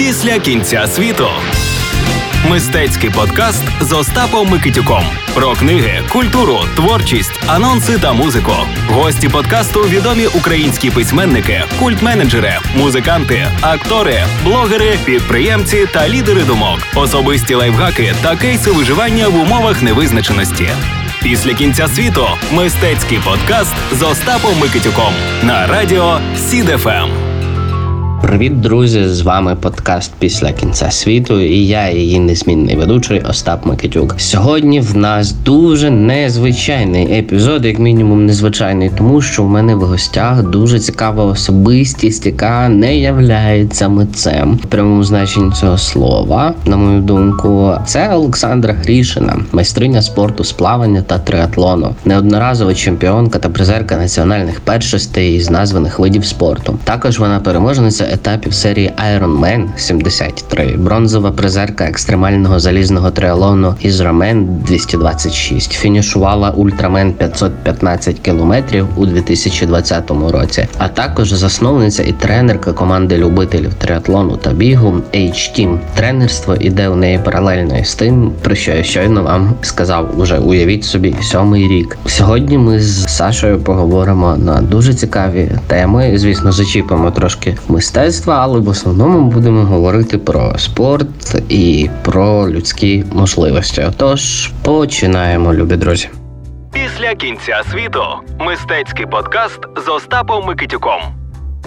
Після кінця світу. Мистецький подкаст з Остапом Микитюком про книги, культуру, творчість, анонси та музику. Гості подкасту відомі українські письменники, культменеджери, музиканти, актори, блогери, підприємці та лідери думок, особисті лайфхаки та кейси виживання в умовах невизначеності. Після кінця світу мистецький подкаст з Остапом Микитюком на радіо СІДФМ. Привіт, друзі! З вами подкаст після кінця світу, і я, її незмінний ведучий Остап Микитюк. Сьогодні в нас дуже незвичайний епізод, як мінімум, незвичайний, тому що в мене в гостях дуже цікава особистість, яка не являється митцем в прямому значенні цього слова. На мою думку, це Олександра Грішина, майстриня спорту з плавання та триатлону, неодноразова чемпіонка та призерка національних першостей з названих видів спорту. Також вона переможниця етапів серії Ironman 73, бронзова призерка екстремального залізного триатлону Israman 226, фінішувала Ультрамен 515 кілометрів у 2020 році, а також засновниця і тренерка команди любителів триатлону та бігу H-Team. Тренерство іде у неї паралельно із тим, про що я щойно вам сказав. Уже уявіть собі сьомий рік. Сьогодні ми з Сашою поговоримо на дуже цікаві теми. Звісно, зачіпимо трошки мистецтва, але в основному будемо говорити про спорт і про людські можливості. Отож, починаємо, любі друзі. Після кінця світу мистецький подкаст з Остапом Микитюком.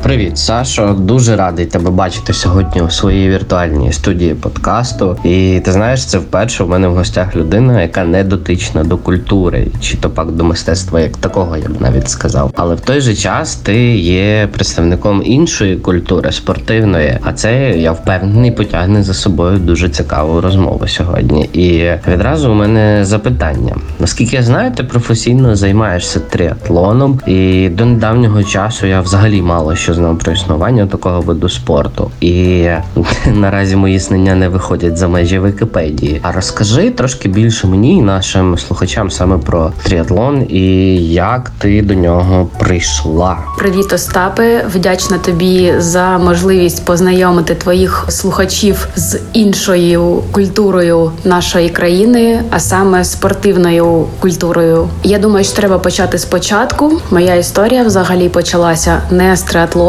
Привіт, Сашо. Дуже радий тебе бачити сьогодні у своїй віртуальній студії подкасту. І ти знаєш, це вперше в мене в гостях людина, яка не дотична до культури, чи то пак до мистецтва, як такого, я б навіть сказав. Але в той же час ти є представником іншої культури, спортивної. А це я впевнений потягне за собою дуже цікаву розмову сьогодні. І відразу у мене запитання: наскільки я знаю, ти професійно займаєшся триатлоном, і до недавнього часу я взагалі мало що знав про існування такого виду спорту, і наразі мої знання не виходять за межі Вікіпедії. А розкажи трошки більше мені і нашим слухачам саме про тріатлон і як ти до нього прийшла. Привіт, Остапе! Вдячна тобі за можливість познайомити твоїх слухачів з іншою культурою нашої країни, а саме спортивною культурою. Я думаю, що треба почати спочатку. Моя історія взагалі почалася не з триатлону.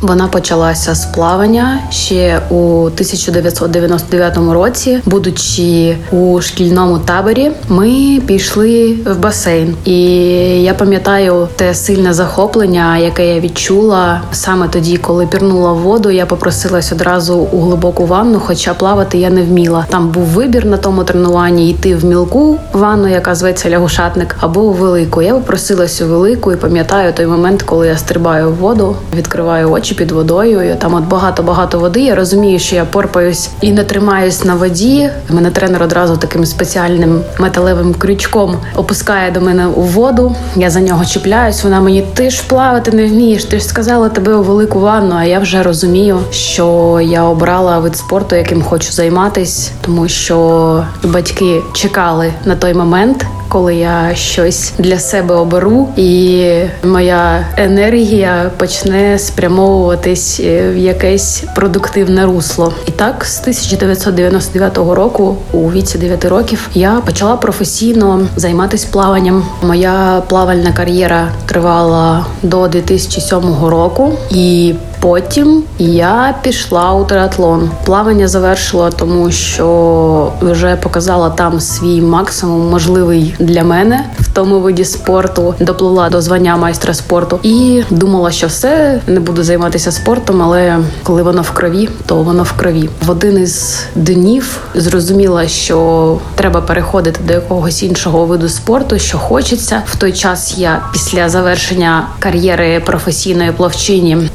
Вона почалася з плавання ще у 1999 році, будучи у шкільному таборі, ми пішли в басейн, і я пам'ятаю те сильне захоплення, яке я відчула саме тоді, коли пірнула в воду. Я попросилась одразу у глибоку ванну, хоча плавати я не вміла. Там був вибір на тому тренуванні йти в мілку ванну, яка зветься лягушатник, або у велику. Я попросилась у велику і пам'ятаю той момент, коли я стрибаю в воду, відкриваю очі під водою. і Там от багато-багато води. Я розумію, що я порпаюсь і не тримаюсь на воді. Мене тренер одразу таким спеціальним металевим крючком опускає до мене у воду. Я за нього чіпляюсь. Вона мені ти ж плавати не вмієш. Ти ж сказала тебе у велику ванну. А я вже розумію, що я обрала вид спорту, яким хочу займатись, тому що батьки чекали на той момент. Коли я щось для себе оберу, і моя енергія почне спрямовуватись в якесь продуктивне русло. І так, з 1999 року, у віці 9 років, я почала професійно займатися плаванням. Моя плавальна кар'єра тривала до 2007 року, і Потім я пішла у триатлон. Плавання завершила, тому що вже показала там свій максимум можливий для мене в тому виді спорту. Допливла до звання майстра спорту і думала, що все не буду займатися спортом, але коли воно в крові, то воно в крові. В один із днів зрозуміла, що треба переходити до якогось іншого виду спорту, що хочеться. В той час я після завершення кар'єри професійної плавчині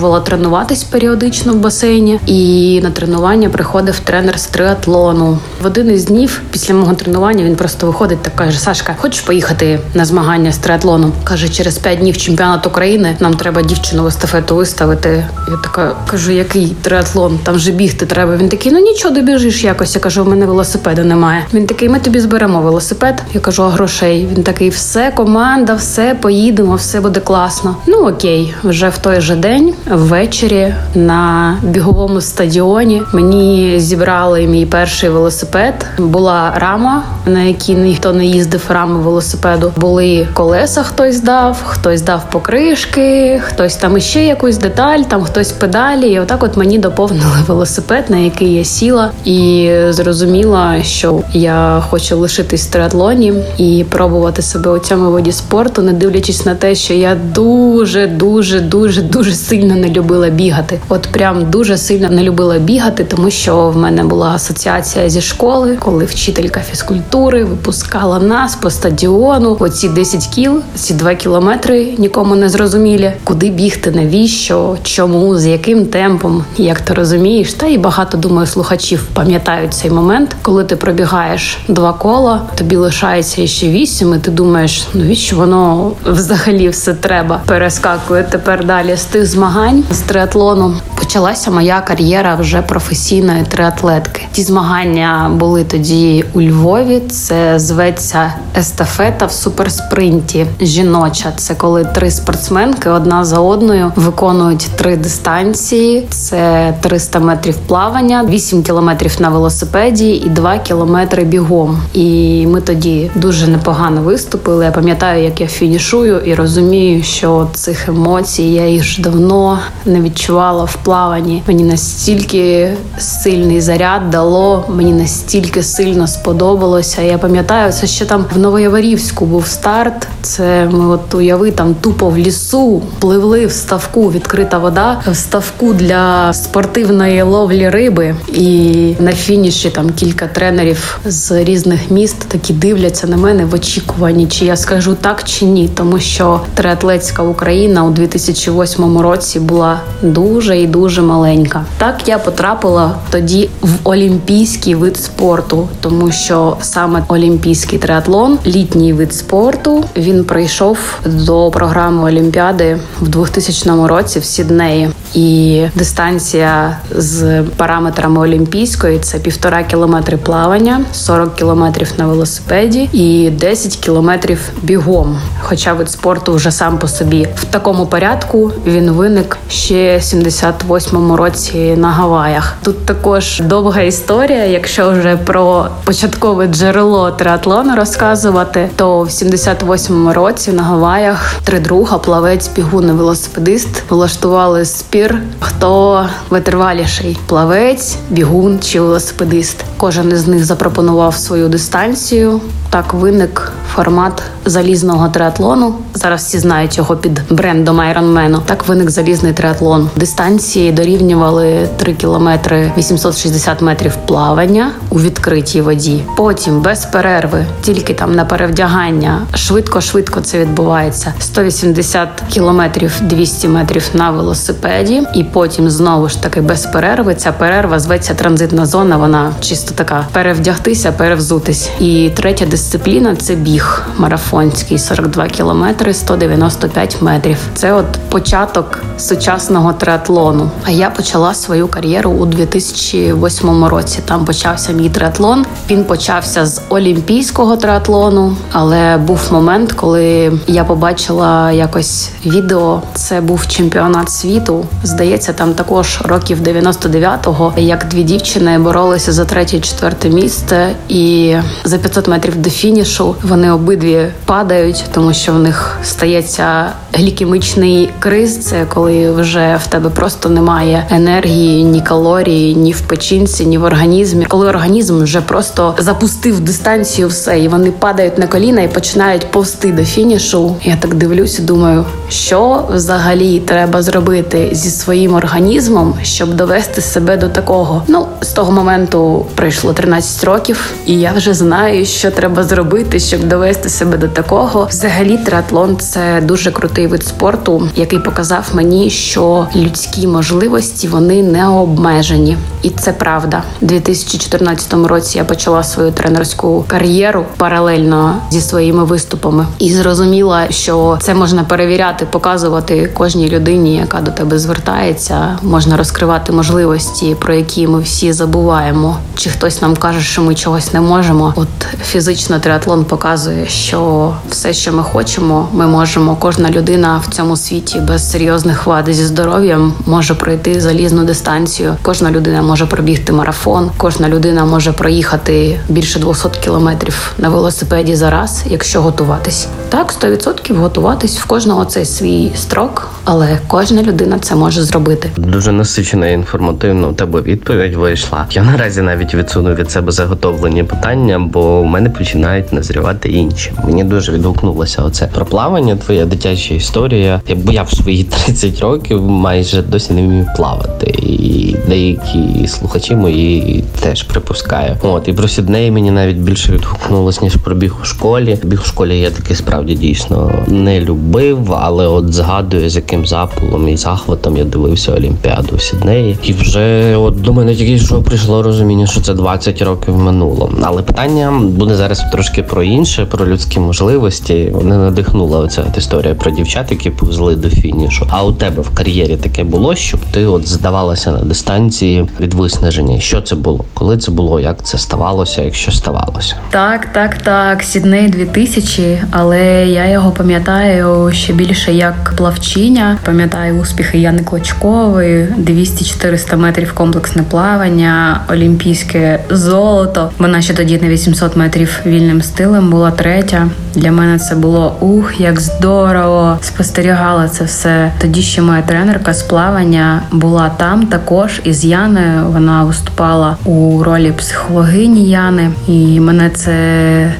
продовжувала тренуватись періодично в басейні, і на тренування приходив тренер з триатлону. В один із днів після мого тренування він просто виходить та каже: Сашка, хочеш поїхати на змагання з триатлону? Каже, через п'ять днів чемпіонат України нам треба дівчину в естафету виставити. Я така кажу, який триатлон? Там же бігти треба. Він такий, ну нічого, добіжиш якось. Я кажу, у мене велосипеда немає. Він такий, ми тобі зберемо велосипед. Я кажу, а грошей. Він такий, все, команда, все, поїдемо, все буде класно. Ну окей, вже в той же день ввечері на біговому стадіоні. Мені зібрали мій перший велосипед. Була рама, на якій ніхто не їздив. Рами велосипеду були колеса. Хтось дав, хтось дав покришки, хтось там іще якусь деталь, там хтось педалі. І отак, от мені доповнили велосипед, на який я сіла, і зрозуміла, що я хочу лишитись в триатлоні і пробувати себе у цьому виді спорту, не дивлячись на те, що я дуже, дуже, дуже, дуже сильно не любила бігати. От прям дуже сильно не любила бігати, тому що в мене була асоціація зі школи, коли вчителька фізкультури випускала нас по стадіону. Оці 10 кіл, ці 2 кілометри нікому не зрозумілі, куди бігти, навіщо, чому, з яким темпом, як ти розумієш, та і багато думаю, слухачів пам'ятають цей момент, коли ти пробігаєш два кола, тобі лишається ще вісім, і ти думаєш, навіщо воно взагалі все треба. Перескакує тепер далі з тих змагань з триатлону. Почалася моя кар'єра вже професійної триатлетки. Ті змагання були тоді у Львові. Це зветься естафета в суперспринті. Жіноча це коли три спортсменки одна за одною виконують три дистанції: це 300 метрів плавання, 8 кілометрів на велосипеді і 2 кілометри бігом. І ми тоді дуже непогано виступили. Я пам'ятаю, як я фінішую і розумію, що цих емоцій я їх давно не відчувала в плаванні. Мені настільки сильний заряд дало, мені настільки сильно сподобалося. Я пам'ятаю, це ще там в Новояворівську був старт. Це ми от уяви там тупо в лісу пливли в ставку, відкрита вода в ставку для спортивної ловлі риби. І на фініші там кілька тренерів з різних міст такі дивляться на мене в очікуванні, чи я скажу так чи ні, тому що триатлетська Україна у 2008 році була дуже і дуже маленька. Так я потрапила тоді в олімпійський вид спорту, тому що саме олімпійський триатлон, літній вид спорту, він прийшов до програми Олімпіади в 2000 році в Сіднеї. І дистанція з параметрами олімпійської це півтора кілометри плавання, 40 кілометрів на велосипеді і 10 кілометрів бігом. Хоча вид спорту вже сам по собі в такому порядку він виник ще 78-му році на Гаваях. Тут також довга історія. Якщо вже про початкове джерело триатлону розказувати, то в 78-му році на Гаваях три друга плавець, бігун і велосипедист влаштували спір. Хто витриваліший плавець, бігун чи велосипедист? Кожен із них запропонував свою дистанцію. Так виник формат залізного триатлону. Зараз всі знають його під брендом Ironman. Так виник залізний триатлон. Дистанції дорівнювали 3 кілометри 860 метрів плавання у відкритій воді. Потім без перерви, тільки там на перевдягання. Швидко-швидко це відбувається. 180 кілометрів 200 метрів на велосипеді, і потім знову ж таки без перерви. Ця перерва зветься транзитна зона. Вона чисто така перевдягтися, перевзутись. І третя дисципліна це біг марафонський 42 кілометри 195 метрів. Це от початок сучасного триатлону. А я почала свою кар'єру у 2008 році. Там почався мій триатлон. Він почався з олімпійського триатлону, але був момент, коли я побачила якось відео. Це був чемпіонат світу. Здається, там також років 99-го, як дві дівчини боролися за третє, четверте місце, і за 500 метрів до фінішу вони обидві падають, тому що в них стається глікемічний криз. Це коли вже в тебе просто немає енергії, ні калорії, ні в печінці, ні в організмі. Коли організм вже просто запустив дистанцію, все і вони падають на коліна і починають повсти до фінішу. Я так дивлюсь і думаю, що взагалі треба зробити зі своїм організмом, щоб довести себе до такого. Ну з того моменту пройшло 13 років, і я вже знаю, що треба зробити, щоб довести себе до такого. Взагалі, триатлон – це дуже крутий вид спорту, який показав мені, що людські можливості вони не обмежені, і це правда. У 2014 році я почала свою тренерську кар'єру паралельно зі своїми виступами, і зрозуміла, що це можна перевіряти, показувати кожній людині, яка до тебе звертається. Можна розкривати можливості, про які ми всі забуваємо. Чи хтось нам каже, що ми чогось не можемо? От фізично триатлон показує, що все, що ми хочемо, ми можемо. Кожна людина в цьому світі без серйозних вад зі здоров'ям може пройти залізну дистанцію. Кожна людина може пробігти марафон, кожна людина може проїхати більше 200 кілометрів на велосипеді за раз, якщо готуватись. Так, 100% готуватись в кожного цей свій строк, але кожна людина це може зробити. Дуже насичена і інформативна у тебе відповідь вийшла. Я наразі навіть відсунув від себе заготовлені питання, бо в мене починають назрівати інші. Мені дуже відгукнулося оце про плавання, твоя дитяча історія. Бо я в свої 30 років майже досі не вмію плавати, і деякі слухачі мої теж припускаю. От і про Сідней мені навіть більше відгукнулось ніж про біг у школі. Біг у школі я таки справді дійсно не любив, але от згадую, з яким запалом і захватом я дивився Олімпіаду в Сіднеї. І вже от до мене тільки що прийшло розуміння, що це 20 років минуло. Але питання буде зараз трошки про інше, про людські можливості. Мене надихнула оця історія про дівчат, які повзли до фінішу. А у тебе в кар'єрі таке було, щоб ти от здавалася на дистанції від виснаження? Що це було? Коли це було? Як це ставалося? Якщо ставалося? Так, так, так. Сідней 2000, але я його пам'ятаю ще більше як плавчиня. Пам'ятаю успіхи Яни Клочкової, 200-400 метрів комплексне плавання, олімпійське золото. Вона ще тоді на 800 метрів вільним стилем була третя. Для мене це було ух, як здорово. Спостерігала це все. Тоді ще моя тренерка з плавання була там також із Яною. Вона виступала у ролі психологині Яни, і мене це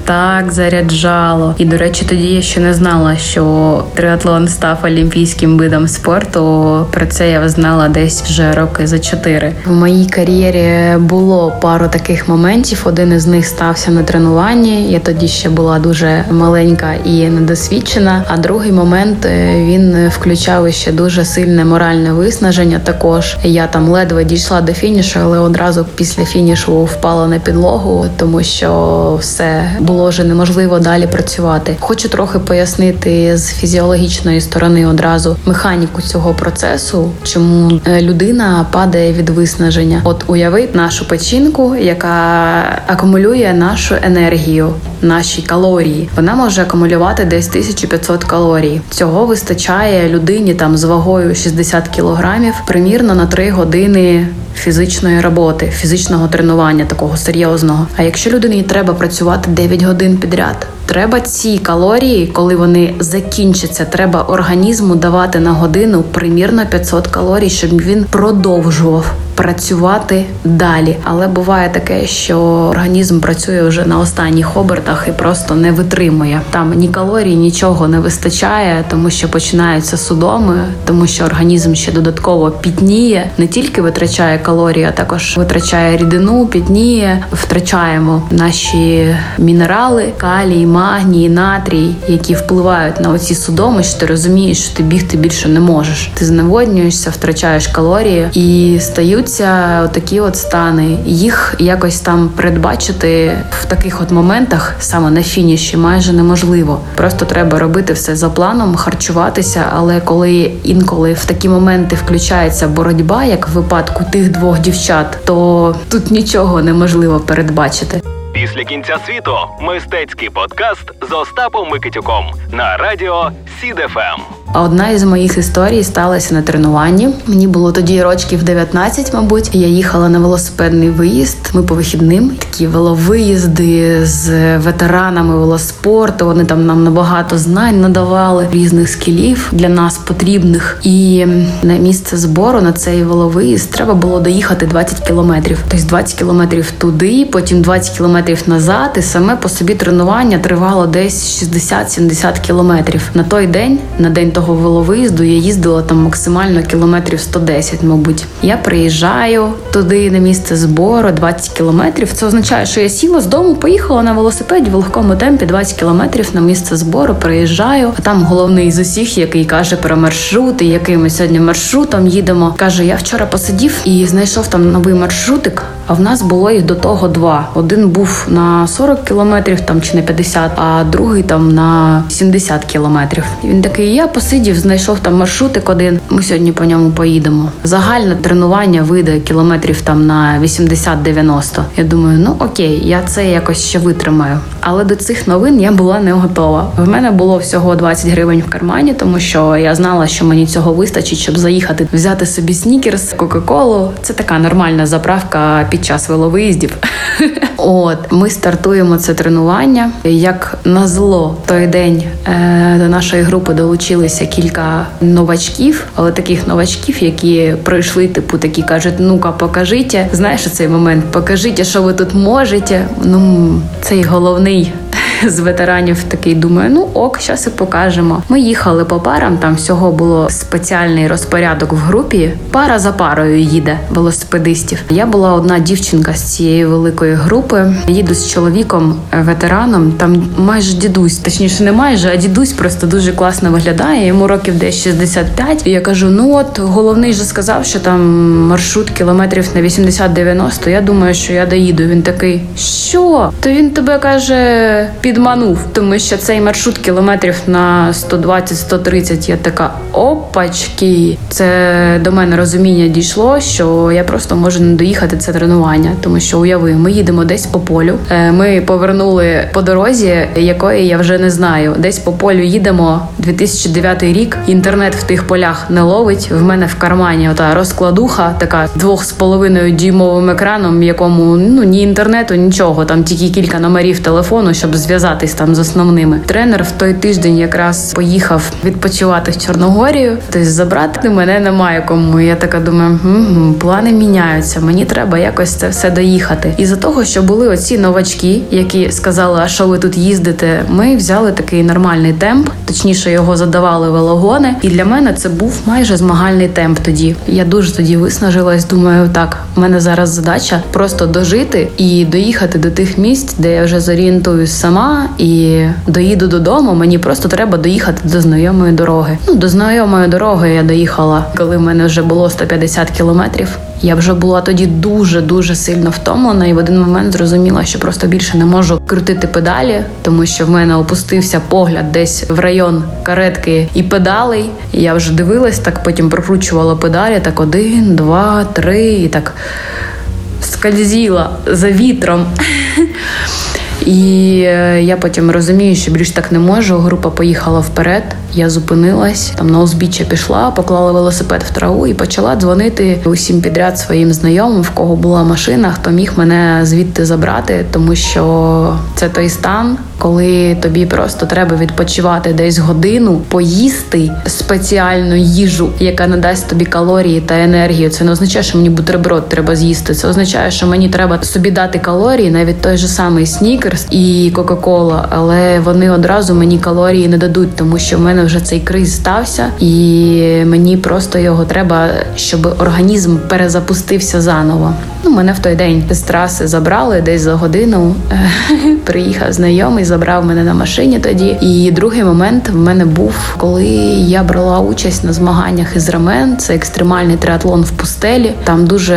так заряджало. І до речі, тоді я ще не знала, що триатлон став олімпійським видом спорту. Про це я знала десь вже роки за чотири. В моїй кар'єрі було пару таких моментів. Один із них стався на тренуванні. Я тоді ще була дуже маленька і недосвідчена. А другий момент е, він включав ще дуже сильне моральне виснаження. Також я там ледве дійшла до фінішу, але одразу після фінішу впала на підлогу, тому що все було вже неможливо далі працювати. Хочу трохи пояснити з фізіологічної сторони одразу механіку цього процесу, чому е, людина падає від виснаження. От уяви нашу печінку, яка акумулює нашу енергію, наші калорії. Вона може акумулювати десь 1500 калорій. Цього вистачає людині там з вагою 60 кілограмів, примірно на 3 години фізичної роботи, фізичного тренування, такого серйозного. А якщо людині треба працювати 9 годин підряд, треба ці калорії, коли вони закінчаться, треба організму давати на годину примірно 500 калорій, щоб він продовжував. Працювати далі, але буває таке, що організм працює вже на останніх обертах і просто не витримує. Там ні калорій, нічого не вистачає, тому що починаються судоми, тому що організм ще додатково пітніє, не тільки витрачає калорії, а також витрачає рідину, пітніє. Втрачаємо наші мінерали, калій, магній, натрій, які впливають на оці судоми. Що ти розумієш, що ти бігти більше не можеш. Ти зневоднюєшся, втрачаєш калорії і стають такі от стани. Їх якось там передбачити в таких от моментах, саме на фініші, майже неможливо. Просто треба робити все за планом, харчуватися. Але коли інколи в такі моменти включається боротьба, як в випадку тих двох дівчат, то тут нічого неможливо передбачити. Після кінця світу мистецький подкаст з Остапом Микитюком на радіо СІДФМ. Одна із моїх історій сталася на тренуванні. Мені було тоді рочків 19, мабуть. Я їхала на велосипедний виїзд. Ми по вихідним такі веловиїзди з ветеранами велоспорту. Вони там нам набагато знань надавали різних скілів для нас потрібних. І на місце збору на цей веловиїзд треба було доїхати 20 кілометрів. Тобто 20 кілометрів туди, потім 20 кілометрів назад. І саме по собі тренування тривало десь 60-70 кілометрів. На той день, на день того того веловиїзду я їздила там максимально кілометрів 110, мабуть. Я приїжджаю туди на місце збору 20 кілометрів. Це означає, що я сіла з дому, поїхала на велосипеді в легкому темпі 20 кілометрів на місце збору. Приїжджаю. А там головний з усіх, який каже про маршрут, і який ми сьогодні маршрутом їдемо. каже: Я вчора посидів і знайшов там новий маршрутик. А в нас було їх до того два. Один був на 40 кілометрів, там чи на 50, а другий там на 70 кілометрів. І він такий: я посидів, знайшов там маршрутик один. Ми сьогодні по ньому поїдемо. Загальне тренування вийде кілометрів там на 80-90. Я думаю, ну окей, я це якось ще витримаю. Але до цих новин я була не готова. В мене було всього 20 гривень в кармані, тому що я знала, що мені цього вистачить, щоб заїхати, взяти собі снікерс, кока-колу. Це така нормальна заправка під час веловиїздів. От ми стартуємо це тренування. Як назло, той день е, до нашої групи долучилися кілька новачків, але таких новачків, які пройшли, типу, такі кажуть: ну-ка, покажіть. Знаєш цей момент? Покажіть, що ви тут можете. Ну цей головний з ветеранів такий думаю, ну ок, зараз і покажемо. Ми їхали по парам. Там всього було спеціальний розпорядок в групі. Пара за парою їде велосипедистів. Я була одна дівчинка з цієї великої групи. Їду з чоловіком, е, ветераном. Там майже дідусь, точніше, не майже, а дідусь просто дуже класно виглядає. Йому років десь 65. І я кажу: ну от головний же сказав, що там маршрут кілометрів на 80-90. Я думаю, що я доїду. Він такий, що? То він тебе каже, підманув, тому що цей маршрут кілометрів на 120-130. Я така опачки. Це до мене розуміння дійшло, що я просто можу не доїхати це тренування, тому що уяви, ми їдемо десь по полю. Е, ми повернули по дорозі, якої я вже не знаю. Десь по полю їдемо 2009 рік. Інтернет в тих полях не ловить. В мене в кармані ота розкладуха, така двох з половиною дюймовим екраном, якому ну ні інтернету, нічого. Там тільки кілька номерів телефону, щоб зв'язатись там з основними. Тренер в той тиждень якраз поїхав відпочивати в Чорногорію. Тобто забрати мене немає кому. Я така думаю, угу, плани міняються. Мені треба якось це все доїхати. І за того, що були оці новачки, які сказали, а що ви тут їздите, ми взяли такий нормальний темп, точніше його задавали велогони. І для мене це був майже змагальний темп. Тоді я дуже тоді виснажилась. Думаю, так в мене зараз задача просто дожити і доїхати до тих місць, де я вже зорієнтуюсь сама і доїду додому. Мені просто треба доїхати до знайомої дороги. Ну до знайомої дороги я доїхала, коли в мене вже було 150 кілометрів. Я вже була тоді дуже дуже сильно втомлена, і в один момент зрозуміла, що просто більше не можу крутити педалі, тому що в мене опустився погляд десь в район каретки і педалей. І я вже дивилась, так потім прокручувала педалі. Так один, два, три, і так скользіла за вітром. І е, я потім розумію, що більш так не можу. Група поїхала вперед. Я зупинилась там на узбіччя пішла, поклала велосипед в траву і почала дзвонити усім підряд своїм знайомим, в кого була машина, хто міг мене звідти забрати, тому що це той стан, коли тобі просто треба відпочивати десь годину, поїсти спеціальну їжу, яка надасть тобі калорії та енергію. Це не означає, що мені бутерброд треба з'їсти. Це означає, що мені треба собі дати калорії, навіть той же самий снікерс і Кока-Кола, але вони одразу мені калорії не дадуть, тому що в мене вже цей криз стався, і мені просто його треба, щоб організм перезапустився заново. Ну, мене в той день з траси забрали десь за годину. Приїхав знайомий, забрав мене на машині тоді. І другий момент в мене був, коли я брала участь на змаганнях із рамен. Це екстремальний триатлон в пустелі. Там дуже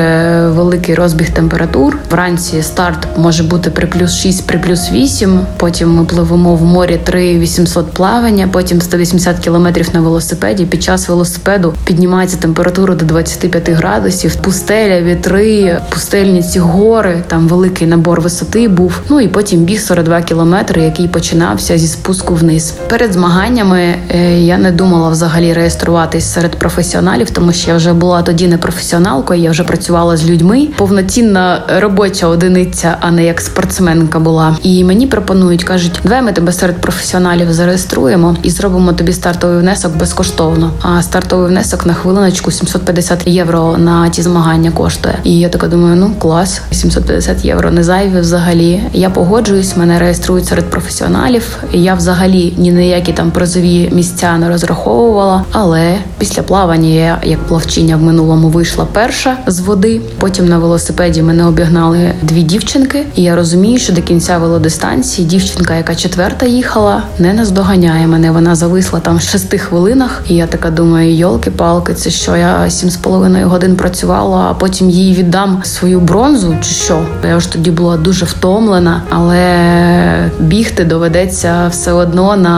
великий розбіг температур. Вранці старт може бути при плюс 6, при плюс 8. Потім ми пливемо в морі 3 800 плавання, потім 180 кілометрів на велосипеді. Під час велосипеду піднімається температура до 25 градусів. Пустеля, вітри, пустельні ці гори. Там великий набор висоти був. Ну і потім біг 42 кілометри, який починався зі спуску вниз. Перед змаганнями е, я не думала взагалі реєструватись серед професіоналів, тому що я вже була тоді не професіоналкою, я вже працювала з людьми. Повноцінна робоча одиниця, а не як спортсменка була. І мені пропонують, кажуть, давай ми тебе серед професіоналів зареєструємо і зробимо тобі тобі стартовий внесок безкоштовно. А стартовий внесок на хвилиночку 750 євро на ті змагання коштує. І я така думаю, ну клас, 750 євро не зайві взагалі. Я погоджуюсь, мене реєструють серед професіоналів. Я взагалі ні на які там призові місця не розраховувала. Але після плавання я як плавчиня в минулому вийшла перша з води. Потім на велосипеді мене обігнали дві дівчинки, і я розумію, що до кінця велодистанції дівчинка, яка четверта їхала, не наздоганяє мене. Вона зависла там в шести хвилинах. І я така думаю, йолки-палки, це що я сім з половиною годин працювала, а потім їй віддам свою бронзу, чи що? Я ж тоді була дуже втомлена, але бігти доведеться все одно на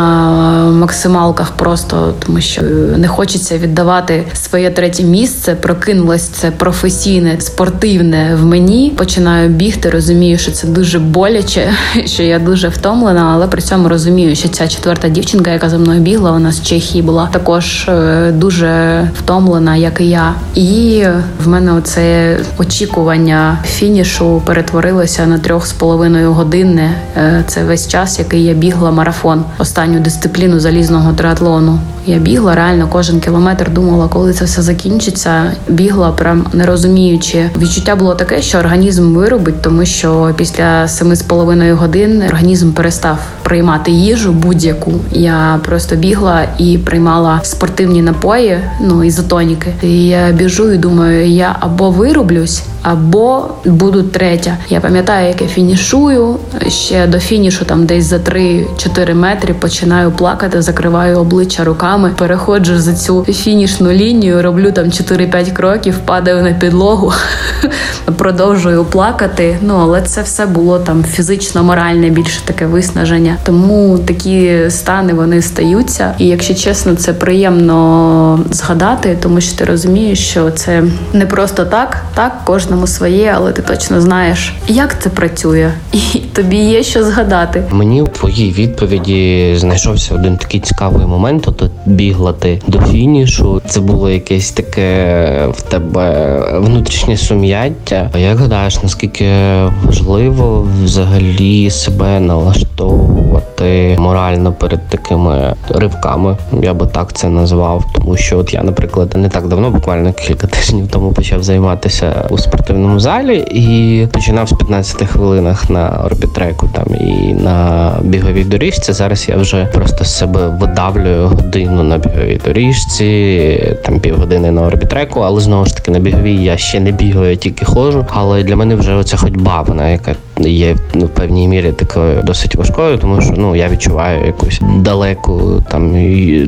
максималках, просто тому що не хочеться віддавати своє третє місце. Прокинулось це професійне, спортивне в мені. Починаю бігти, розумію, що це дуже боляче, що я дуже втомлена, але при цьому розумію, що ця четверта дівчинка, яка за мною бігла, вона з Чехії була також е, дуже втомлена, як і я. І в мене оце очікування фінішу перетворилося на трьох з половиною годинне. Е, Це весь час, який я бігла марафон, останню дисципліну залізного триатлону. Я бігла реально кожен кілометр, думала, коли це все закінчиться. Бігла прям не розуміючи. Відчуття було таке, що організм виробить, тому що після семи з половиною годин організм перестав приймати їжу будь-яку. Я просто бігла і приймала спортивні напої, ну ізотоніки. І я біжу і думаю, я або вироблюсь, або буду третя. Я пам'ятаю, як я фінішую ще до фінішу, там десь за 3-4 метри починаю плакати, закриваю обличчя руками, переходжу за цю фінішну лінію, роблю там 4-5 кроків, падаю на підлогу, продовжую плакати. Ну але це все було там фізично-моральне більше таке виснаження. Тому такі стани вони стаються. І якщо чесно, це приємно згадати, тому що ти розумієш, що це не просто так, так кожному своє, але ти точно знаєш, як це працює, і тобі є що згадати. Мені у твоїй відповіді знайшовся один такий цікавий момент. От бігла ти до фінішу. Це було якесь таке в тебе внутрішнє сум'яття. Як гадаєш, наскільки важливо взагалі себе налаштовувати морально перед такими ривками? Я би так це назвав, тому що от я, наприклад, не так давно, буквально кілька тижнів тому почав займатися у спортивному залі і починав з 15 хвилинах на орбітреку там і на біговій доріжці. Зараз я вже просто з себе видавлюю годину на біговій доріжці, там півгодини на орбітреку, але знову ж таки на біговій я ще не бігаю, я тільки ходжу. Але для мене вже оця ходьба, вона яка є ну, в певній мірі такою досить важкою, тому що ну я відчуваю якусь далеку там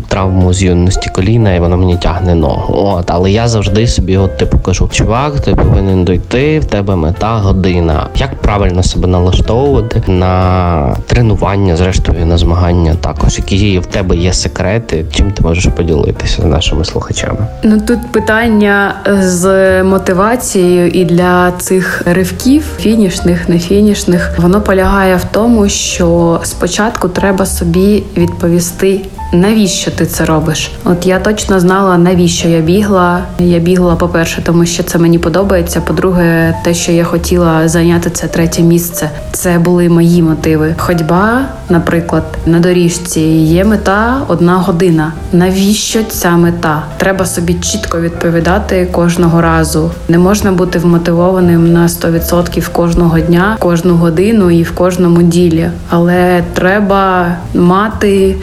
травму з юності коліна, і воно мені тягне ногу. От, але я завжди собі, от типу кажу, чувак, ти повинен дойти, в тебе мета година. Як правильно себе налаштовувати на тренування, зрештою на змагання, також які в тебе є секрети, чим ти можеш поділитися з нашими слухачами? Ну тут питання з мотивацією і для цих ривків, фінішних, не фінішних, воно полягає в тому, що спочатку треба собі відповісти. Навіщо ти це робиш? От я точно знала, навіщо я бігла. Я бігла, по-перше, тому що це мені подобається. По-друге, те, що я хотіла зайняти це третє місце, це були мої мотиви. Ходьба, наприклад, на доріжці є мета одна година. Навіщо ця мета? Треба собі чітко відповідати кожного разу. Не можна бути вмотивованим на 100% кожного дня, кожну годину і в кожному ділі. Але треба мати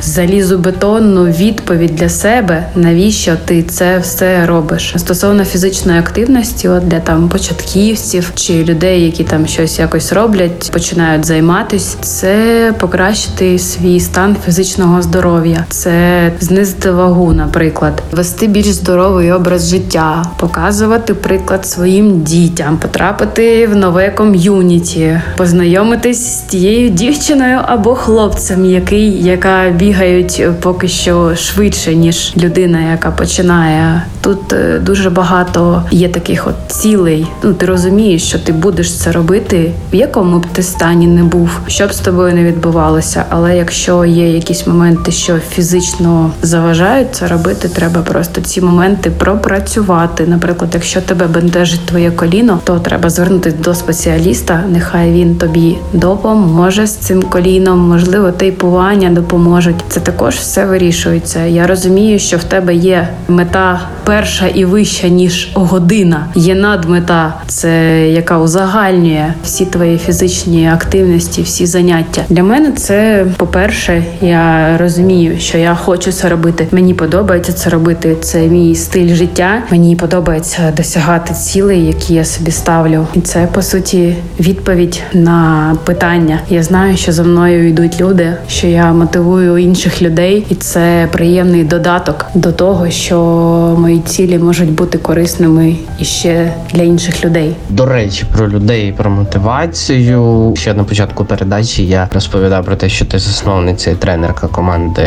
залізобетонну відповідь для себе, навіщо ти це все робиш. Стосовно фізичної активності, от для там початківців чи людей, які там щось якось роблять, починають займатися, це покращити свій стан фізичного здоров'я, це знизити вагу, наприклад, вести більш здоровий образ життя, показувати приклад своїм дітям, потрапити в нове ком'юніті, познайомитись з тією дівчиною або хлопцем, який яка бігають поки що швидше ніж людина, яка починає. Тут е, дуже багато є таких от цілей. Ну ти розумієш, що ти будеш це робити, в якому б ти стані не був, що б з тобою не відбувалося. Але якщо є якісь моменти, що фізично заважають це робити, треба просто ці моменти пропрацювати. Наприклад, якщо тебе бентежить твоє коліно, то треба звернутися до спеціаліста. Нехай він тобі допоможе з цим коліном, можливо, тейпування допоможуть. Це також все все вирішується. Я розумію, що в тебе є мета перша і вища ніж година. Є надмета, це яка узагальнює всі твої фізичні активності, всі заняття. Для мене це по-перше, я розумію, що я хочу це робити. Мені подобається це робити. Це мій стиль життя. Мені подобається досягати цілей, які я собі ставлю, і це по суті відповідь на питання. Я знаю, що за мною йдуть люди, що я мотивую інших людей, і це приємний додаток до того, що мої цілі можуть бути корисними і ще для інших людей. До речі, про людей про мотивацію. Ще на початку передачі я розповідав про те, що ти засновниця і тренерка команди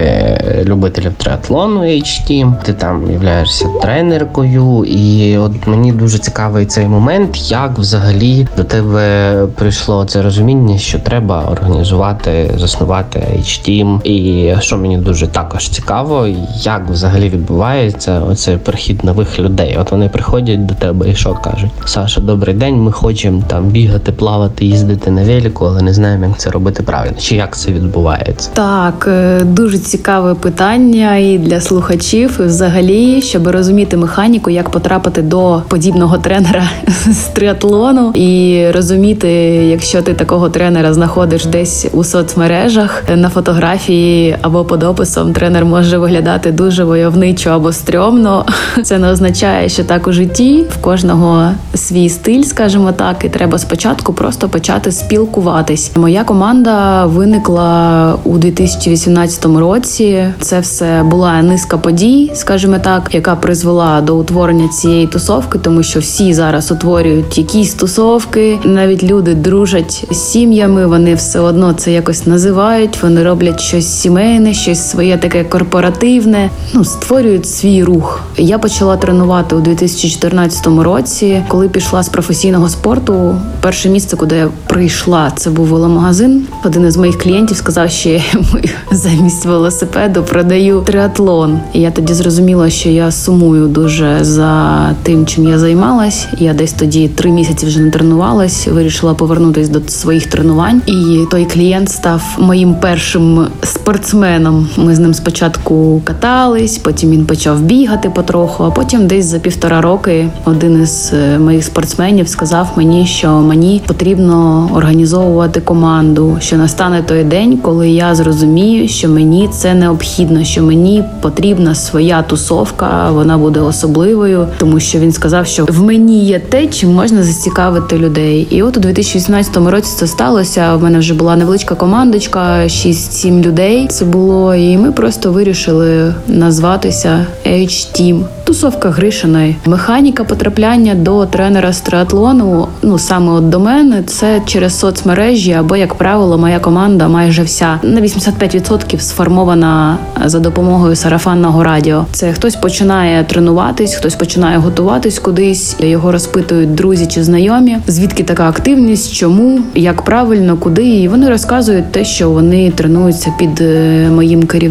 любителів триатлону H-Team. Ти там являєшся тренеркою, і от мені дуже цікавий цей момент, як взагалі до тебе прийшло це розуміння, що треба організувати, заснувати H-Team. І що мені дуже також цікаво, як взагалі відбувається оцей прихід нових людей. От вони приходять до тебе і що кажуть: Саша, добрий день. Ми хочемо там бігати, плавати, їздити на велику, але не знаємо, як це робити правильно. Чи як це відбувається? Так, е, дуже цікаве питання і для слухачів, і взагалі, щоб розуміти механіку, як потрапити до подібного тренера з триатлону, і розуміти, якщо ти такого тренера знаходиш десь у соцмережах на фотографії або під описом, тренер може виглядати дуже войовничо або стрьомно. Це не означає, що так у житті в кожного свій стиль, скажімо так, і треба спочатку просто почати спілкуватись. Моя команда виникла у 2018 році. Це все була низка подій, скажімо так, яка призвела до утворення цієї тусовки, тому що всі зараз утворюють якісь тусовки. Навіть люди дружать з сім'ями. Вони все одно це якось називають. Вони роблять щось сімейне, щось своє таке корпоративне. Ну створюють свій рух. Я почала тренувати у 2014 році, коли пішла з професійного спорту. Перше місце, куди я прийшла, це був веломагазин. Один із моїх клієнтів сказав, що я замість велосипеду продаю триатлон. І я тоді зрозуміла, що я сумую дуже за тим, чим я займалась. Я десь тоді три місяці вже не тренувалась. Вирішила повернутися до своїх тренувань. І той клієнт став моїм першим спортсменом. Ми з ним спочатку катались, потім він почав бігати потроху. А потім, десь за півтора роки, один із е, моїх спортсменів сказав мені, що мені потрібно організовувати команду. Що настане той день, коли я зрозумію, що мені це необхідно, що мені потрібна своя тусовка, вона буде особливою, тому що він сказав, що в мені є те, чим можна зацікавити людей. І от у 2018 році це сталося. У мене вже була невеличка командочка, 6-7 людей. Це було, і ми просто вирішили назватися H-Team. Тусовка Гришиної. Механіка потрапляння до тренера з триатлону, ну саме от до мене, це через соцмережі, або, як правило, моя команда майже вся на 85% сформована за допомогою сарафанного радіо. Це хтось починає тренуватись, хтось починає готуватись кудись. Його розпитують друзі чи знайомі. Звідки така активність, чому, як правильно, куди, і вони розказують те, що вони тренуються під е, моїм керівництвом.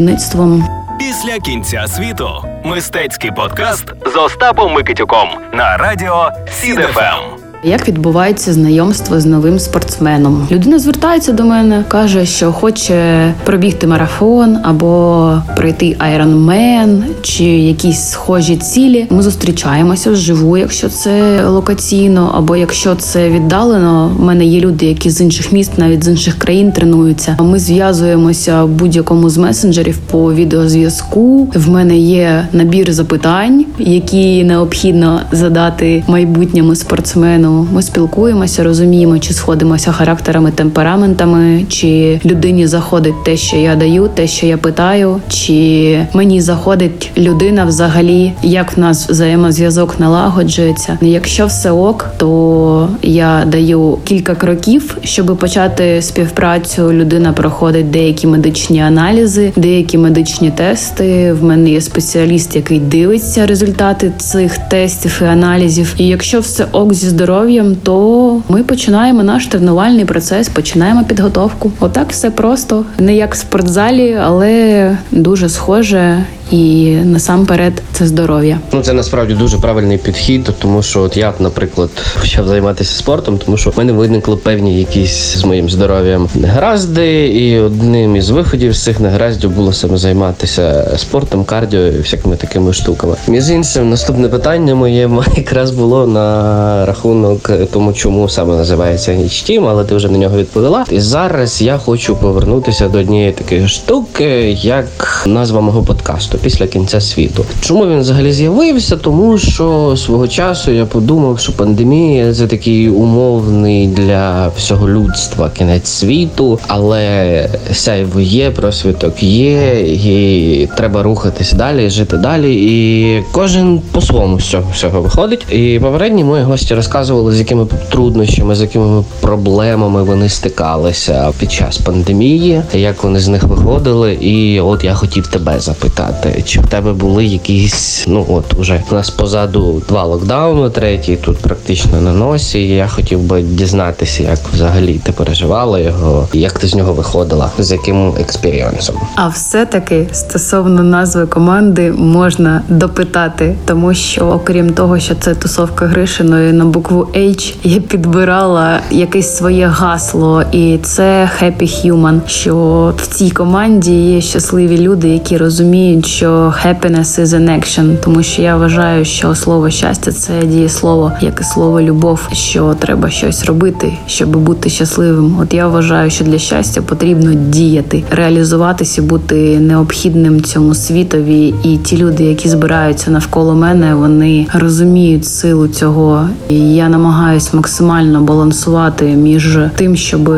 Після кінця світу мистецький подкаст з Остапом Микитюком на радіо СІДФМ. Як відбувається знайомство з новим спортсменом? Людина звертається до мене, каже, що хоче пробігти марафон або пройти Ironman чи якісь схожі цілі. Ми зустрічаємося вживу, якщо це локаційно, або якщо це віддалено. У мене є люди, які з інших міст, навіть з інших країн тренуються. Ми зв'язуємося в будь-якому з месенджерів по відеозв'язку. В мене є набір запитань, які необхідно задати майбутньому спортсмену. Ми спілкуємося, розуміємо, чи сходимося характерами, темпераментами, чи людині заходить те, що я даю, те, що я питаю, чи мені заходить людина взагалі, як в нас взаємозв'язок налагоджується. Якщо все ок, то я даю кілька кроків, щоб почати співпрацю. Людина проходить деякі медичні аналізи, деякі медичні тести. В мене є спеціаліст, який дивиться результати цих тестів і аналізів. І якщо все ок зі здоров'ям, то ми починаємо наш тренувальний процес, починаємо підготовку. Отак все просто не як в спортзалі, але дуже схоже і насамперед це здоров'я. Ну це насправді дуже правильний підхід, тому що от я, наприклад, почав займатися спортом, тому що в мене виникли певні якісь з моїм здоров'ям негаразди, і одним із виходів з цих негараздів було саме займатися спортом, кардіо і всякими такими штуками. Між іншим, наступне питання моє якраз було на рахунок тому, чому саме називається Нічтім, але ти вже на нього відповіла. І зараз я хочу повернутися до однієї такої штуки, як назва мого подкасту після кінця світу. Чому він взагалі з'явився? Тому що свого часу я подумав, що пандемія це такий умовний для всього людства кінець світу, але сяйво є, просвіток є, і треба рухатись далі, жити далі. І кожен по-своєму з всього виходить. І попередні мої гості розказували, з якими труднощами, з якими проблемами вони стикалися під час пандемії, як вони з них виходили. І от я хотів тебе запитати, чи в тебе були якісь, ну от уже у нас позаду два локдауни, третій тут практично на носі. Я хотів би дізнатися, як взагалі ти переживала його, як ти з нього виходила, з яким експірієнсом. А все-таки стосовно назви команди можна допитати, тому що окрім того, що це тусовка Гришиної на букву H, я підбирала якесь своє гасло, і це Happy Human, Що в цій команді є щасливі люди, які розуміють, що happiness is an action, тому що я вважаю, що слово щастя це дієслово, як і слово любов, що треба щось робити, щоб бути щасливим. От я вважаю, що для щастя потрібно діяти, реалізуватися, бути необхідним цьому світові. І ті люди, які збираються навколо мене, вони розуміють силу цього. І Я намагаюсь максимально балансувати між тим, щоб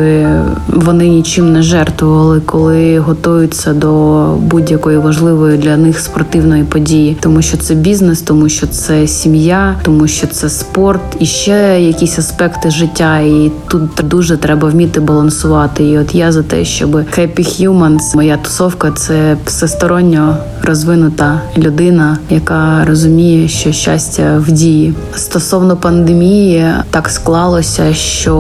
вони нічим не жертвували, коли готуються до будь-якої важливої для них спортивної події, тому що це бізнес, тому що це сім'я, тому що це спорт і ще якісь аспекти життя. І тут дуже треба вміти балансувати. І от я за те, щоб Happy Humans, моя тусовка, це всесторонньо розвинута людина, яка розуміє, що щастя в дії. Стосовно пандемії, так склалося, що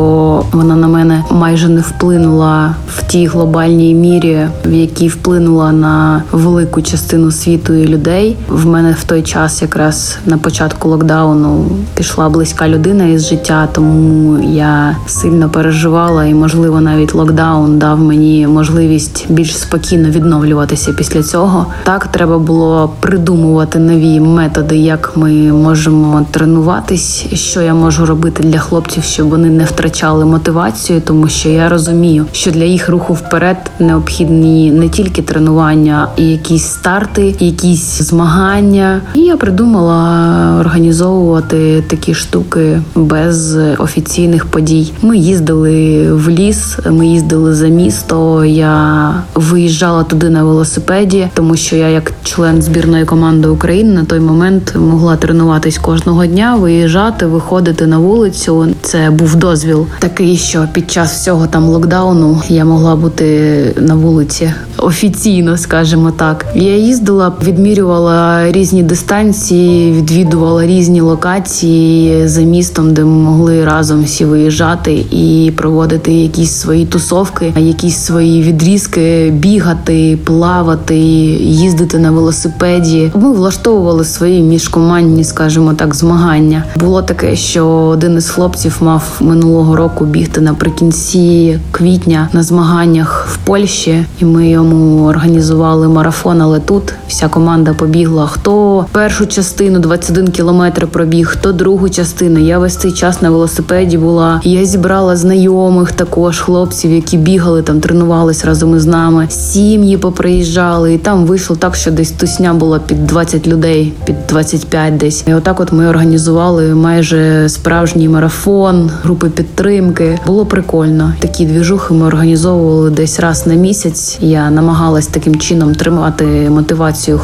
вона на мене майже не вплинула в тій глобальній мірі, в якій вплинула на велику частину світу і людей. В мене в той час, якраз на початку локдауну, пішла близька людина із життя, тому я сильно переживала, і можливо навіть локдаун дав мені можливість більш спокійно відновлюватися після цього. Так треба було придумувати нові методи, як ми можемо тренуватись, що я можу робити для хлопців, щоб вони не втрачали мотивацію, тому що я розумію, що для їх руху вперед необхідні не тільки тренування, і якісь старти, якісь змагання. І я придумала організовувати такі штуки без офіційних подій. Ми їздили в ліс, ми їздили за місто. Я виїжджала туди на велосипеді, тому що я, як член збірної команди України, на той момент могла тренуватись кожного дня, виїжджати, виходити на вулицю. Це був дозвіл такий, що під час всього там локдауну я могла бути на вулиці офіційно, скажімо так. Я їздила, відмірювала різні дистанції, відвідувала різні локації за містом, де ми могли разом всі виїжджати і проводити якісь свої тусовки, якісь свої відрізки, бігати, плавати, їздити на велосипеді. Ми влаштовували свої міжкомандні, скажімо так, змагання. Було таке, що один із хлопців мав минулого року бігти наприкінці квітня на змаганнях в Польщі, і ми йому організували марафон. Але тут вся команда побігла. Хто першу частину 21 кілометр пробіг, хто другу частину. Я весь цей час на велосипеді була. Я зібрала знайомих також хлопців, які бігали там, тренувались разом із нами. Сім'ї поприїжджали, і там вийшло так, що десь тусня була під 20 людей, під 25 десь. І отак, от ми організували майже справжній марафон, групи підтримки. Було прикольно. Такі двіжухи ми організовували десь раз на місяць. Я намагалась таким чином тримати мотивацію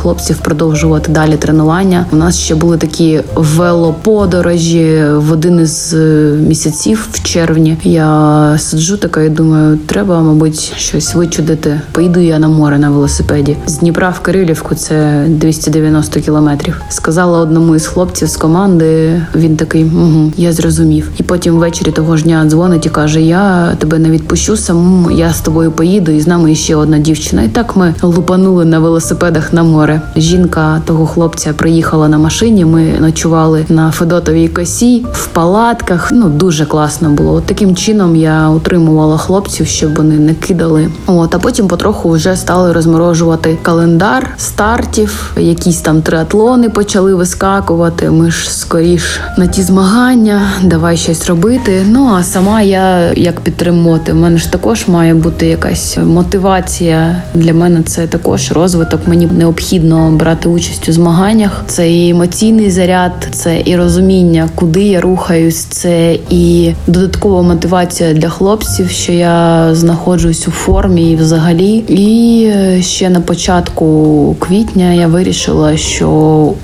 хлопців, продовжувати далі тренування. У нас ще були такі велоподорожі в один із е, місяців в червні. Я сиджу така і думаю, треба, мабуть, щось вичудити. Поїду я на море на велосипеді з Дніпра в Кирилівку. Це 290 кілометрів. Сказала одному із хлопців з команди. Він такий, угу, я зрозумів. І потім ввечері того ж дня дзвонить і каже: Я тебе не відпущу саму. Я з тобою поїду, і з нами ще одна дівчина. І так ми лупанули на велосипедах велосипедах на море. Жінка того хлопця приїхала на машині. Ми ночували на Федотовій косі в палатках. Ну дуже класно було. От таким чином я утримувала хлопців, щоб вони не кидали. От а потім потроху вже стали розморожувати календар стартів. Якісь там триатлони почали вискакувати. Ми ж скоріш на ті змагання, давай щось робити. Ну а сама я як підтримувати. У мене ж також має бути якась мотивація. Для мене це також розвиток. Мені необхідно брати участь у змаганнях. Це і емоційний заряд, це і розуміння, куди я рухаюсь. Це і додаткова мотивація для хлопців, що я знаходжусь у формі і взагалі. І е, ще на початку квітня я вирішила, що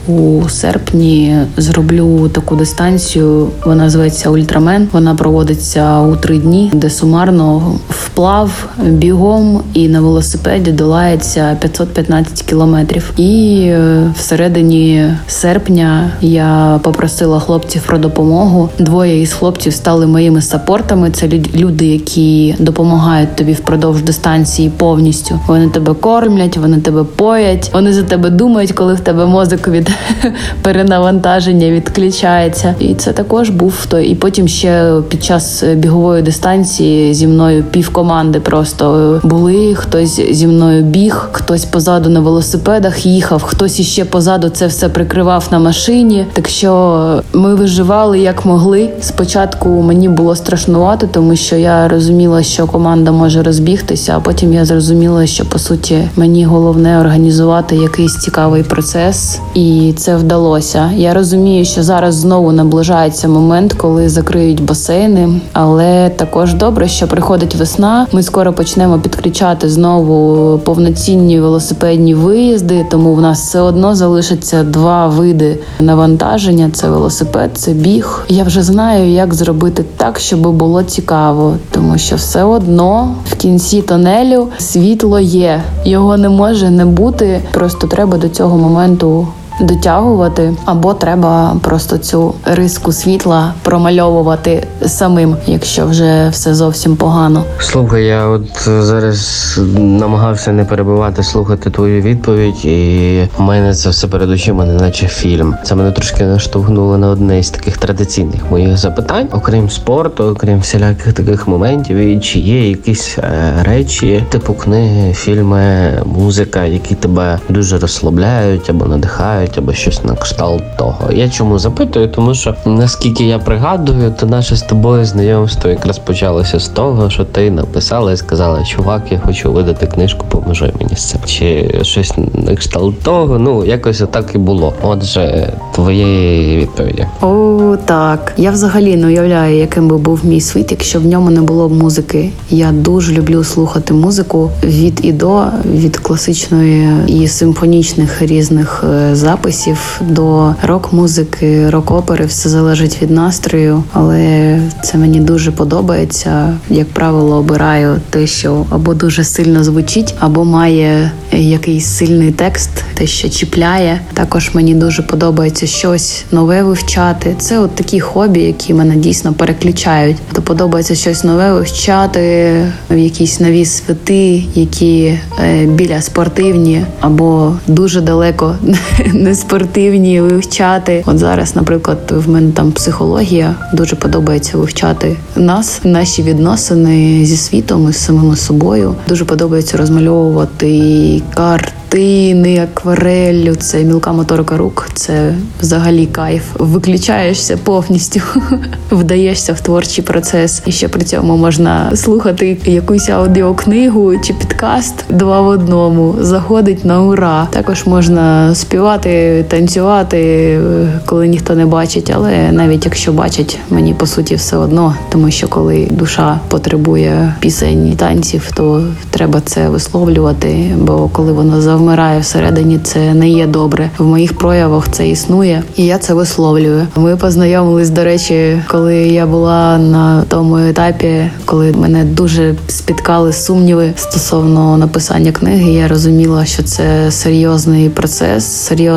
у серпні зроблю таку дистанцію. Вона зветься Ультрамен. Вона проводиться у три дні, де сумарно вплав бігом і на велосипеді долається 515 кілометрів. І е, всередині серпня я попросила хлопців про допомогу. Двоє із хлопців стали моїми сапортами. Це люди, які допомагають тобі впродовж дистанції повністю. Вони тебе кормлять, вони тебе поять, вони за тебе думають, коли в тебе мозок від перенавантаження відключається. І це також був той. І потім ще під час бігової дистанції зі мною півкоманди просто були. Хтось зі мною біг, хтось позаду на велосипедах їхав, хтось іще позаду це все прикривав на машині. Так що ми виживали як могли. Спочатку мені було страшнувато, тому що я розуміла, що команда може розбігтися. А потім я зрозуміла, що по суті мені головне організувати якийсь цікавий процес, і це вдалося. Я розумію, що зараз знову наближається момент, коли закриють басейни, але також добре, що приходить весна. Ми скоро почнемо підключати знову повноцінні велосипедні виїзди, тому в нас все одно залишаться два види навантаження: це велосипед, це біг. Я вже знаю, як зробити так, щоб було цікаво, тому що все одно в кінці тонелю світло є. Його не може не бути. Просто треба до цього моменту дотягувати, або треба просто цю риску світла промальовувати самим, якщо вже все зовсім погано. Слухай, я от зараз намагався не перебивати слухати твою відповідь, і в мене це все перед очима, не наче фільм. Це мене трошки наштовхнуло на одне з таких традиційних моїх запитань, окрім спорту, окрім всіляких таких моментів, і чи є якісь е, речі, типу книги, фільми, музика, які тебе дуже розслабляють або надихають, або щось на кшталт того. Я чому запитую? Тому що наскільки я пригадую, то наше з тобою знайомство якраз почалося з того, що ти написала і сказала, чувак, я хочу видати книжку, поможи мені з цим. Чи щось на кшталт того. Ну якось отак і було. Отже, твоєї відповіді. О, так. Я взагалі не уявляю, яким би був мій світ, якщо в ньому не було б музики. Я дуже люблю слухати музику від і до, від класичної і симфонічних різних е, записів до рок-музики, рок-опери. Все залежить від настрою, але це мені дуже подобається. Як правило, обираю те, що або дуже сильно звучить, або має якийсь сильний текст, те, що чіпляє. Також мені дуже подобається щось нове вивчати. Це от такі хобі, які мене дійсно переключають. То подобається щось нове вивчати, в якісь нові світи, які е, біля спортивні або дуже далеко не спортивні вивчати. От зараз, наприклад, в мене там психологія дуже подобається вивчати нас, наші відносини зі світом і з самими собою. Дуже подобається розмальовувати картини, аквареллю. Це мілка моторика рук. Це взагалі кайф. Виключаєшся повністю, вдаєшся в творчий процес. І ще при цьому можна слухати якусь аудіокнигу чи підкаст два в одному. Заходить на ура. Також можна співати, танцювати, коли ніхто не бачить. Але навіть якщо бачать, мені по суті все одно, тому що коли душа потребує пісень і танців, то треба це висловлювати. Бо коли воно завмирає всередині, це не є добре. В моїх проявах це існує, і я це висловлюю. Ми познайомились, до речі, коли я була на тому етапі, коли мене дуже спіткали сумніви стосовно написання книги. Я розуміла, що це серйозний процес,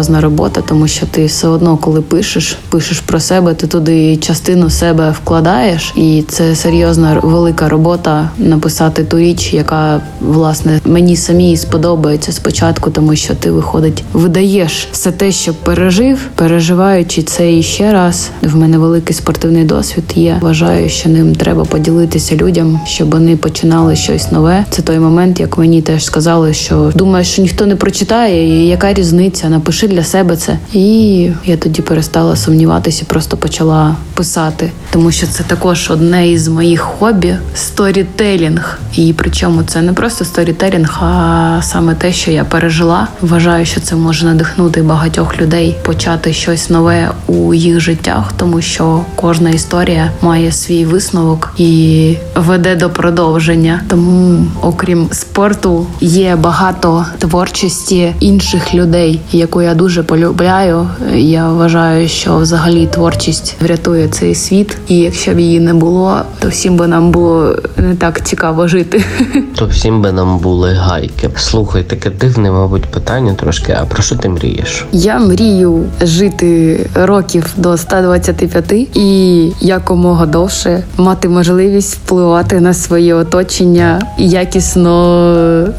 серйозна робота, тому що ти все одно, коли пишеш, пишеш про себе, ти туди частину себе вкладаєш, і це серйозна велика робота написати ту річ, яка власне мені самій сподобається спочатку тому що ти виходить, видаєш все те, що пережив, переживаючи це іще раз. В мене великий спортивний досвід є. Вважаю, що ним треба поділитися людям, щоб вони починали щось нове. Це той момент, як мені теж сказали, що думаєш, що ніхто не прочитає, і яка різниця? Напиши для себе це. І я тоді перестала сумніватися, просто почала писати, тому що це також одне із моїх хобі сторітелінг. І причому це не просто сторітелінг, а саме те, що я пережила. Вважаю, що це може надихнути багатьох людей почати щось нове у їх життях, тому що кожна історія має свій висновок і веде до продовження. Тому, окрім спорту, є багато творчості інших людей, яку я дуже полюбляю. Я вважаю, що взагалі творчість врятує цей світ, і якщо б її не було, то всім би нам було не так цікаво жити. То всім би нам були гайки. Слухай, таке дивне, мабуть, питання трошки. А про що ти мрієш? Я мрію жити років до 125 і якомога довше мати можливість впливати на своє оточення, якісно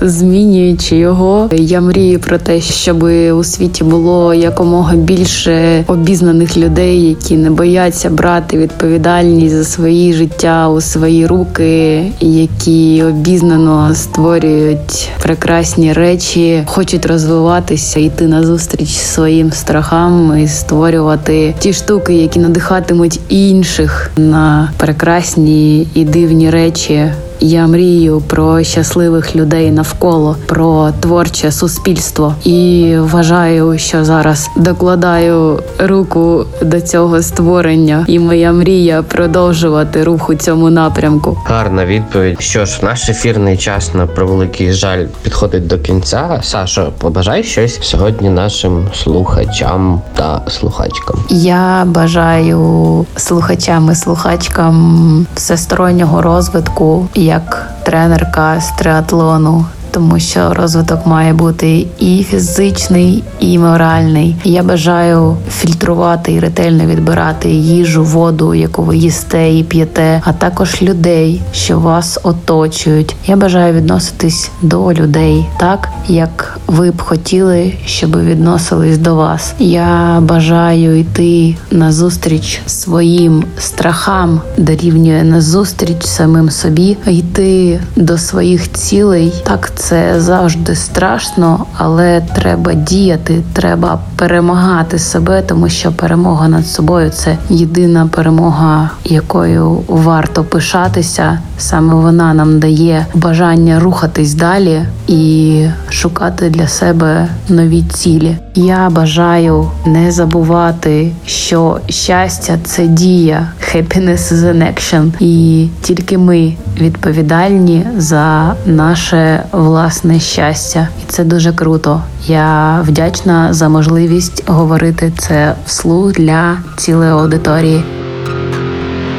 змінюючи його. Я мрію про те, щоб у світі було якомога більше обізнаних людей, які не бояться брати відповідальність за свої життя у свої руки, які обізнано створюють прекрасні речі, хочуть розвиватися, йти на зустріч своїм страхам і створювати ті штуки, які надихатимуть інших на прекрасні і дивні речі. Я мрію про щасливих людей навколо, про творче суспільство і вважаю, що зараз докладаю руку до цього створення, і моя мрія продовжувати рух у цьому напрямку. Гарна відповідь. Що ж, наш ефірний час на превеликий жаль підходить до кінця. Сашо, побажай щось сьогодні нашим слухачам та слухачкам. Я бажаю слухачам і слухачкам всестороннього розвитку як тренерка з триатлону. Тому що розвиток має бути і фізичний, і моральний. Я бажаю фільтрувати і ретельно відбирати їжу, воду, яку ви їсте і п'єте, а також людей, що вас оточують. Я бажаю відноситись до людей так, як ви б хотіли, щоб відносились до вас. Я бажаю йти на зустріч своїм страхам, дорівнює на зустріч самим собі, йти до своїх цілей. Так, це завжди страшно, але треба діяти, треба перемагати себе, тому що перемога над собою це єдина перемога, якою варто пишатися. Саме вона нам дає бажання рухатись далі і шукати для себе нові цілі. Я бажаю не забувати, що щастя це дія, happiness is an action. і тільки ми відповідальні за наше власне щастя, і це дуже круто. Я вдячна за можливість говорити це вслух для цілої аудиторії.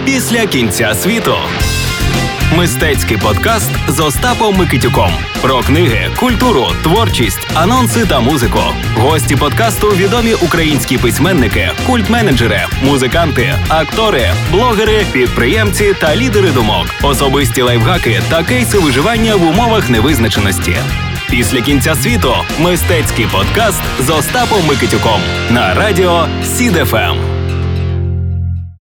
Після кінця світу. Мистецький подкаст з Остапом Микитюком про книги, культуру, творчість, анонси та музику. Гості подкасту відомі українські письменники, культменеджери, музиканти, актори, блогери, підприємці та лідери думок, особисті лайфхаки та кейси виживання в умовах невизначеності. Після кінця світу мистецький подкаст з Остапом Микитюком на радіо СІДФМ.